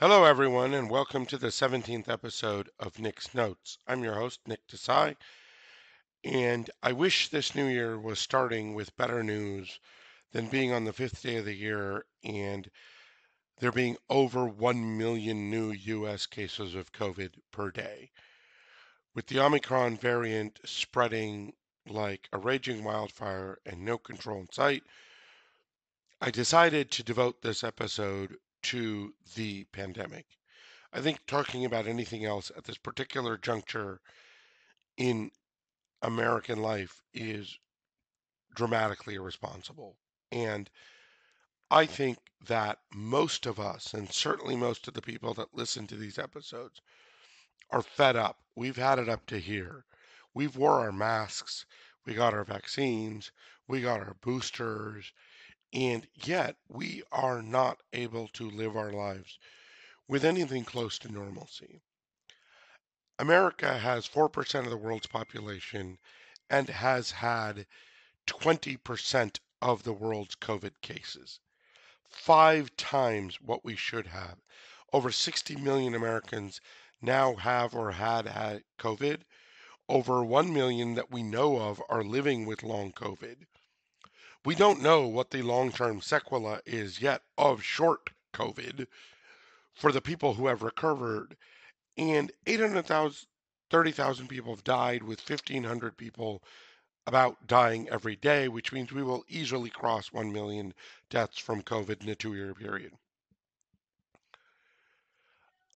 Hello, everyone, and welcome to the 17th episode of Nick's Notes. I'm your host, Nick Desai, and I wish this new year was starting with better news than being on the fifth day of the year and there being over 1 million new U.S. cases of COVID per day. With the Omicron variant spreading like a raging wildfire and no control in sight, I decided to devote this episode to the pandemic. I think talking about anything else at this particular juncture in American life is dramatically irresponsible. And I think that most of us, and certainly most of the people that listen to these episodes, are fed up. We've had it up to here. We've wore our masks, we got our vaccines, we got our boosters, and yet we are not able to live our lives with anything close to normalcy. America has 4% of the world's population and has had 20% of the world's COVID cases. Five times what we should have. Over 60 million Americans now have or had had COVID. Over 1 million that we know of are living with long COVID. We don't know what the long term sequela is yet of short COVID for the people who have recovered. And 800,000, 30,000 people have died, with 1,500 people about dying every day, which means we will easily cross 1 million deaths from COVID in a two year period.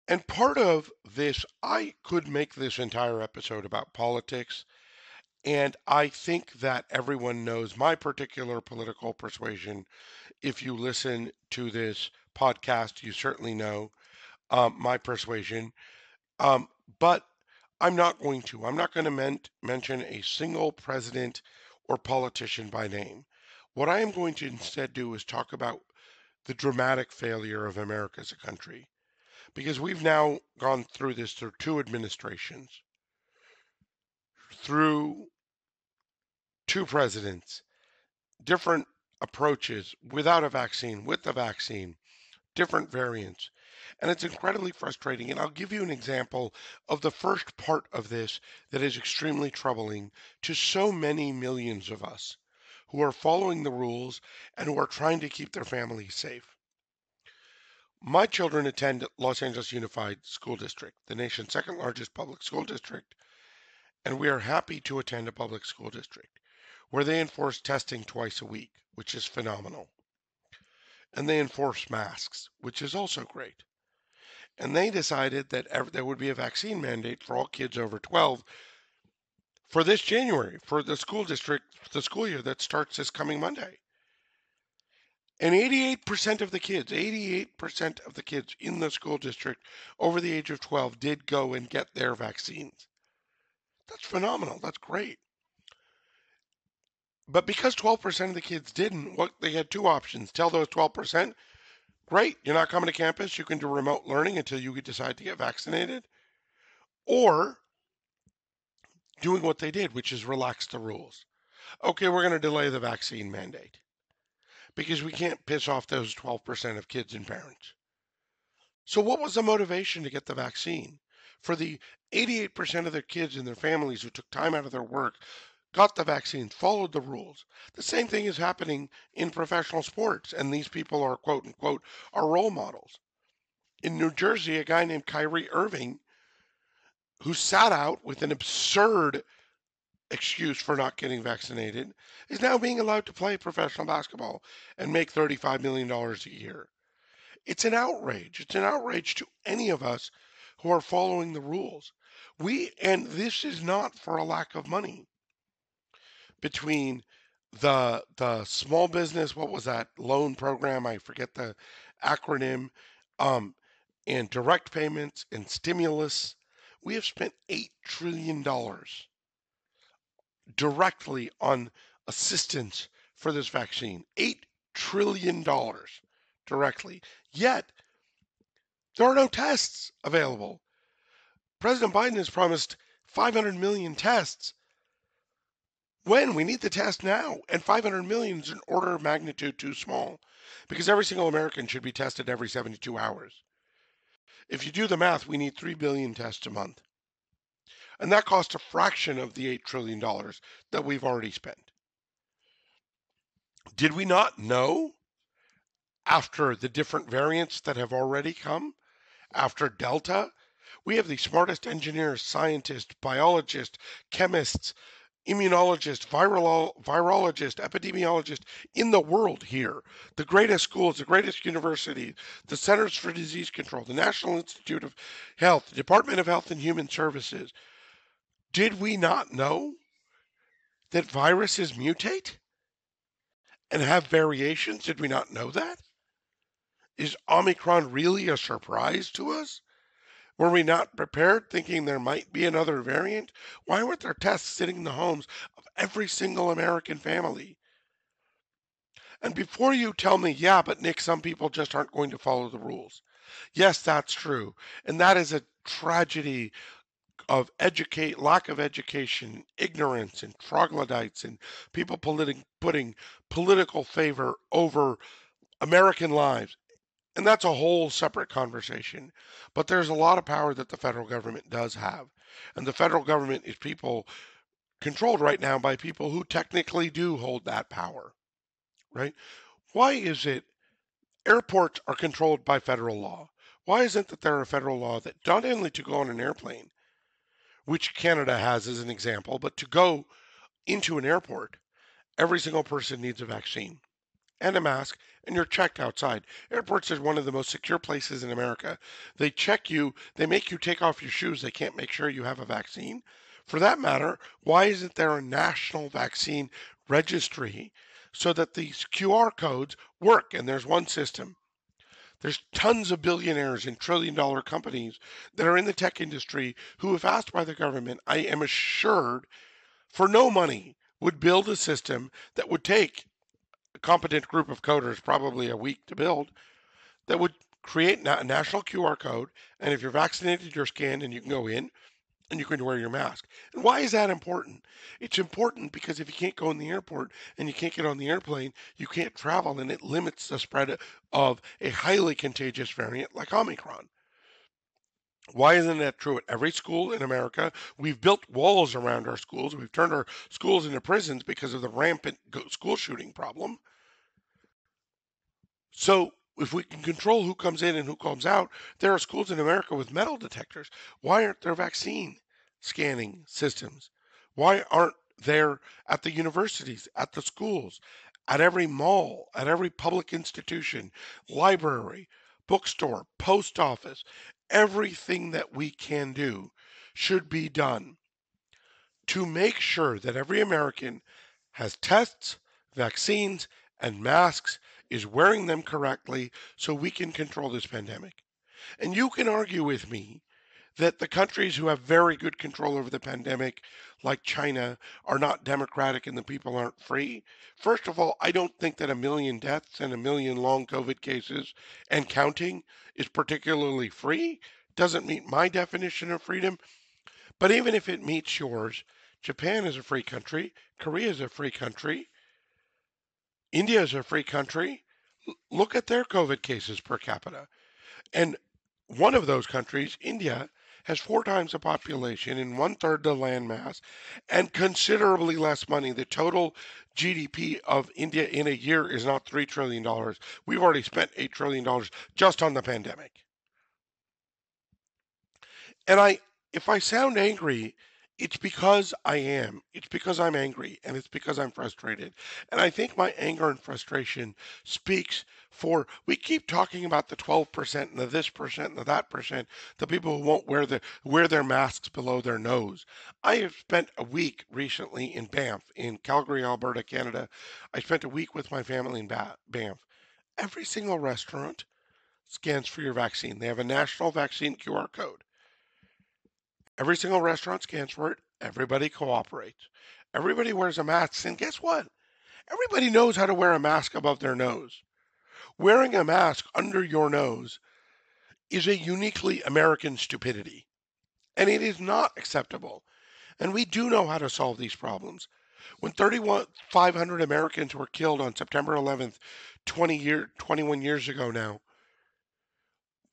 And part of this, I could make this entire episode about politics and I think that everyone knows my particular political persuasion. If you listen to this podcast, you certainly know um, my persuasion. Um, but I'm not going to. I'm not going to men- mention a single president or politician by name. What I am going to instead do is talk about the dramatic failure of America as a country. Because we've now gone through this through two administrations through two presidents, different approaches without a vaccine, with the vaccine, different variants. And it's incredibly frustrating. And I'll give you an example of the first part of this that is extremely troubling to so many millions of us who are following the rules and who are trying to keep their families safe. My children attend Los Angeles Unified School District, the nation's second largest public school district, and we are happy to attend a public school district where they enforce testing twice a week, which is phenomenal. And they enforce masks, which is also great. And they decided that there would be a vaccine mandate for all kids over 12 for this January, for the school district, the school year that starts this coming Monday. And 88% of the kids, 88% of the kids in the school district over the age of 12 did go and get their vaccines. That's phenomenal. That's great. But because 12% of the kids didn't, what they had two options. Tell those 12%, great, you're not coming to campus, you can do remote learning until you decide to get vaccinated. Or doing what they did, which is relax the rules. Okay, we're going to delay the vaccine mandate because we can't piss off those 12% of kids and parents. So, what was the motivation to get the vaccine? For the 88% of their kids and their families who took time out of their work, got the vaccine, followed the rules. The same thing is happening in professional sports, and these people are quote unquote are role models. In New Jersey, a guy named Kyrie Irving, who sat out with an absurd excuse for not getting vaccinated, is now being allowed to play professional basketball and make $35 million a year. It's an outrage. It's an outrage to any of us who are following the rules. We, and this is not for a lack of money between the the small business what was that loan program? I forget the acronym um, and direct payments and stimulus. We have spent 8 trillion dollars directly on assistance for this vaccine. 8 trillion dollars directly. Yet there are no tests available president biden has promised 500 million tests when? We need the test now. And 500 million is an order of magnitude too small because every single American should be tested every 72 hours. If you do the math, we need 3 billion tests a month. And that costs a fraction of the $8 trillion that we've already spent. Did we not know after the different variants that have already come? After Delta? We have the smartest engineers, scientists, biologists, chemists, immunologists, viral, virologists, epidemiologists in the world here. The greatest schools, the greatest universities, the Centers for Disease Control, the National Institute of Health, the Department of Health and Human Services. Did we not know that viruses mutate and have variations? Did we not know that? Is Omicron really a surprise to us? Were we not prepared, thinking there might be another variant? Why weren't there tests sitting in the homes of every single American family? And before you tell me, yeah, but Nick, some people just aren't going to follow the rules. Yes, that's true. And that is a tragedy of educate lack of education, ignorance, and troglodytes, and people politi- putting political favor over American lives. And that's a whole separate conversation. But there's a lot of power that the federal government does have. And the federal government is people controlled right now by people who technically do hold that power. Right? Why is it airports are controlled by federal law? Why isn't that there a federal law that not only to go on an airplane, which Canada has as an example, but to go into an airport, every single person needs a vaccine and a mask, and you're checked outside. Airports is one of the most secure places in America. They check you, they make you take off your shoes. They can't make sure you have a vaccine. For that matter, why isn't there a national vaccine registry so that these QR codes work and there's one system? There's tons of billionaires and trillion dollar companies that are in the tech industry who, if asked by the government, I am assured for no money would build a system that would take competent group of coders, probably a week to build, that would create a national QR code. And if you're vaccinated, you're scanned and you can go in and you can wear your mask. And why is that important? It's important because if you can't go in the airport and you can't get on the airplane, you can't travel and it limits the spread of a highly contagious variant like Omicron. Why isn't that true at every school in America? We've built walls around our schools. We've turned our schools into prisons because of the rampant school shooting problem. So, if we can control who comes in and who comes out, there are schools in America with metal detectors. Why aren't there vaccine scanning systems? Why aren't there at the universities, at the schools, at every mall, at every public institution, library, bookstore, post office, everything that we can do should be done to make sure that every American has tests, vaccines, and masks, is wearing them correctly so we can control this pandemic. And you can argue with me that the countries who have very good control over the pandemic, like China, are not democratic and the people aren't free. First of all, I don't think that a million deaths and a million long COVID cases and counting is particularly free. Doesn't meet my definition of freedom. But even if it meets yours, Japan is a free country, Korea is a free country, India is a free country. Look at their COVID cases per capita. And one of those countries, India, has four times the population and one third the land mass and considerably less money. The total GDP of India in a year is not $3 trillion. We've already spent $8 trillion just on the pandemic. And I, if I sound angry, it's because I am. It's because I'm angry and it's because I'm frustrated. And I think my anger and frustration speaks for we keep talking about the 12% and the this percent and the that percent, the people who won't wear the wear their masks below their nose. I have spent a week recently in Banff in Calgary, Alberta, Canada. I spent a week with my family in Banff. Every single restaurant scans for your vaccine. They have a national vaccine QR code. Every single restaurant scans for it. Everybody cooperates. Everybody wears a mask. And guess what? Everybody knows how to wear a mask above their nose. Wearing a mask under your nose is a uniquely American stupidity. And it is not acceptable. And we do know how to solve these problems. When 3,500 Americans were killed on September 11th, 20 year, 21 years ago now,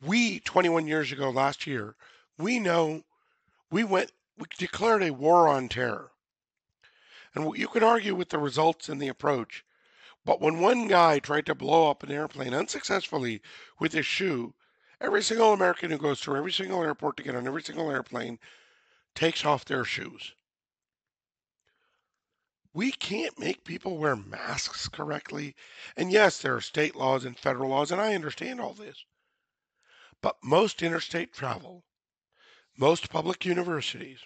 We, 21 years ago last year, we know we went, we declared a war on terror. And you can argue with the results and the approach, but when one guy tried to blow up an airplane unsuccessfully with his shoe, every single American who goes through every single airport to get on every single airplane takes off their shoes. We can't make people wear masks correctly. And yes, there are state laws and federal laws, and I understand all this. But most interstate travel, most public universities,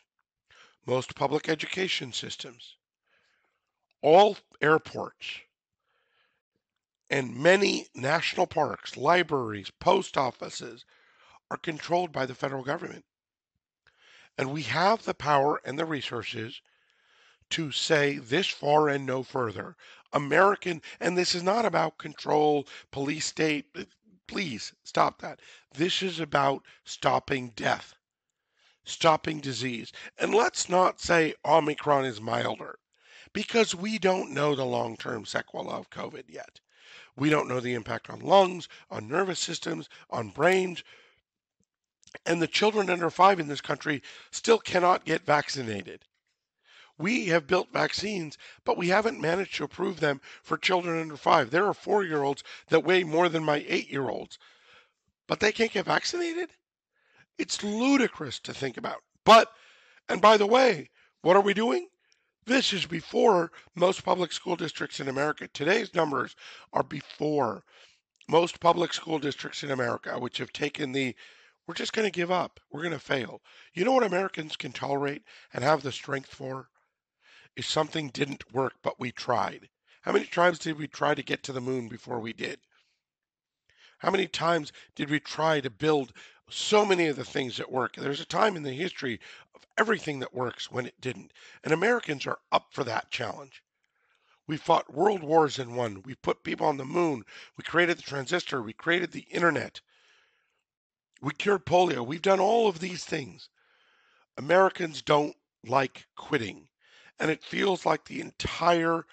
most public education systems, all airports, and many national parks, libraries, post offices are controlled by the federal government. And we have the power and the resources to say this far and no further. American, and this is not about control, police state. Please stop that. This is about stopping death, stopping disease. And let's not say Omicron is milder because we don't know the long term sequelae of COVID yet. We don't know the impact on lungs, on nervous systems, on brains. And the children under five in this country still cannot get vaccinated. We have built vaccines, but we haven't managed to approve them for children under five. There are four year olds that weigh more than my eight year olds, but they can't get vaccinated? It's ludicrous to think about. But, and by the way, what are we doing? This is before most public school districts in America. Today's numbers are before most public school districts in America, which have taken the we're just going to give up. We're going to fail. You know what Americans can tolerate and have the strength for? If something didn't work, but we tried. How many times did we try to get to the moon before we did? How many times did we try to build so many of the things that work? There's a time in the history of everything that works when it didn't. And Americans are up for that challenge. We fought world wars and won. We put people on the moon. We created the transistor. We created the internet. We cured polio. We've done all of these things. Americans don't like quitting. And it feels like the entire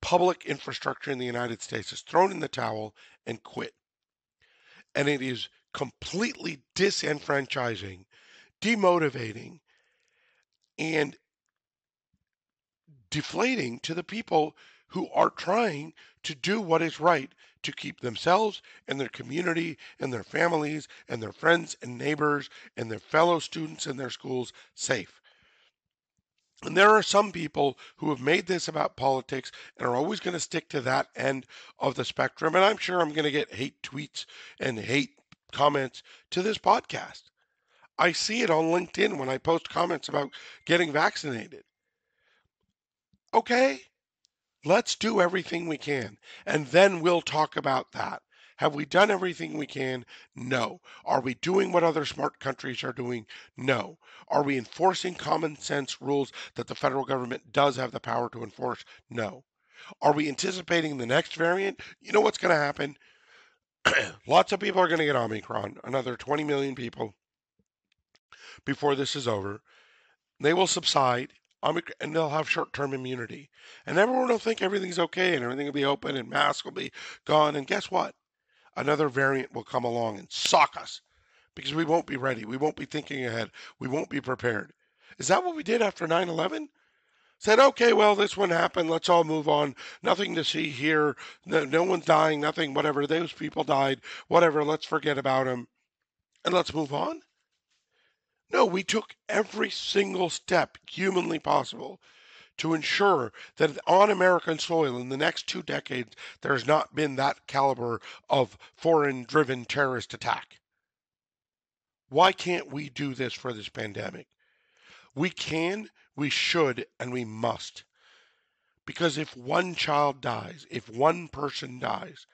public infrastructure in the United States is thrown in the towel and quit and it is completely disenfranchising, demotivating, and deflating to the people who are trying to do what is right to keep themselves and their community and their families and their friends and neighbors and their fellow students in their schools safe. And there are some people who have made this about politics and are always going to stick to that end of the spectrum. And I'm sure I'm going to get hate tweets and hate comments to this podcast. I see it on LinkedIn when I post comments about getting vaccinated. Okay, let's do everything we can, and then we'll talk about that. Have we done everything we can? No. Are we doing what other smart countries are doing? No. Are we enforcing common sense rules that the federal government does have the power to enforce? No. Are we anticipating the next variant? You know what's going to happen? Lots of people are going to get Omicron, another 20 million people before this is over. They will subside and they'll have short term immunity. And everyone will think everything's okay and everything will be open and masks will be gone. And guess what? another variant will come along and sock us because we won't be ready. We won't be thinking ahead. We won't be prepared. Is that what we did after 9 11? Said, okay, well, this one happened. Let's all move on. Nothing to see here. No, no one's dying. Nothing, whatever. Those people died. Whatever. Let's forget about them and let's move on. No, we took every single step humanly possible to ensure that on American soil in the next two decades, there's not been that caliber of foreign driven terrorist attack. Why can't we do this for this pandemic? We can, we should, and we must. Because if one child dies, if one person dies,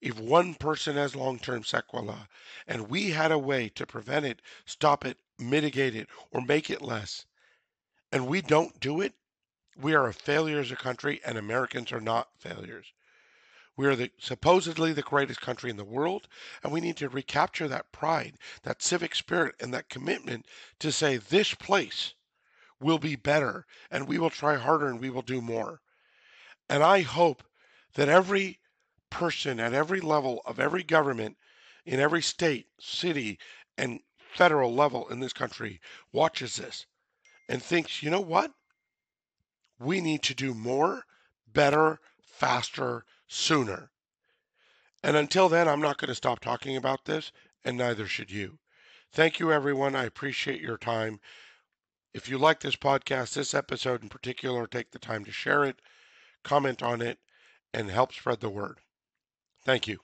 if one person has long term sequelae, and we had a way to prevent it, stop it, mitigate it, or make it less, and we don't do it, we are a failure as a country, and Americans are not failures. We are the, supposedly the greatest country in the world, and we need to recapture that pride, that civic spirit, and that commitment to say this place will be better, and we will try harder, and we will do more. And I hope that every person at every level of every government in every state, city, and federal level in this country watches this and thinks, you know what? We need to do more, better, faster, sooner. And until then, I'm not going to stop talking about this, and neither should you. Thank you, everyone. I appreciate your time. If you like this podcast, this episode in particular, take the time to share it, comment on it, and help spread the word. Thank you.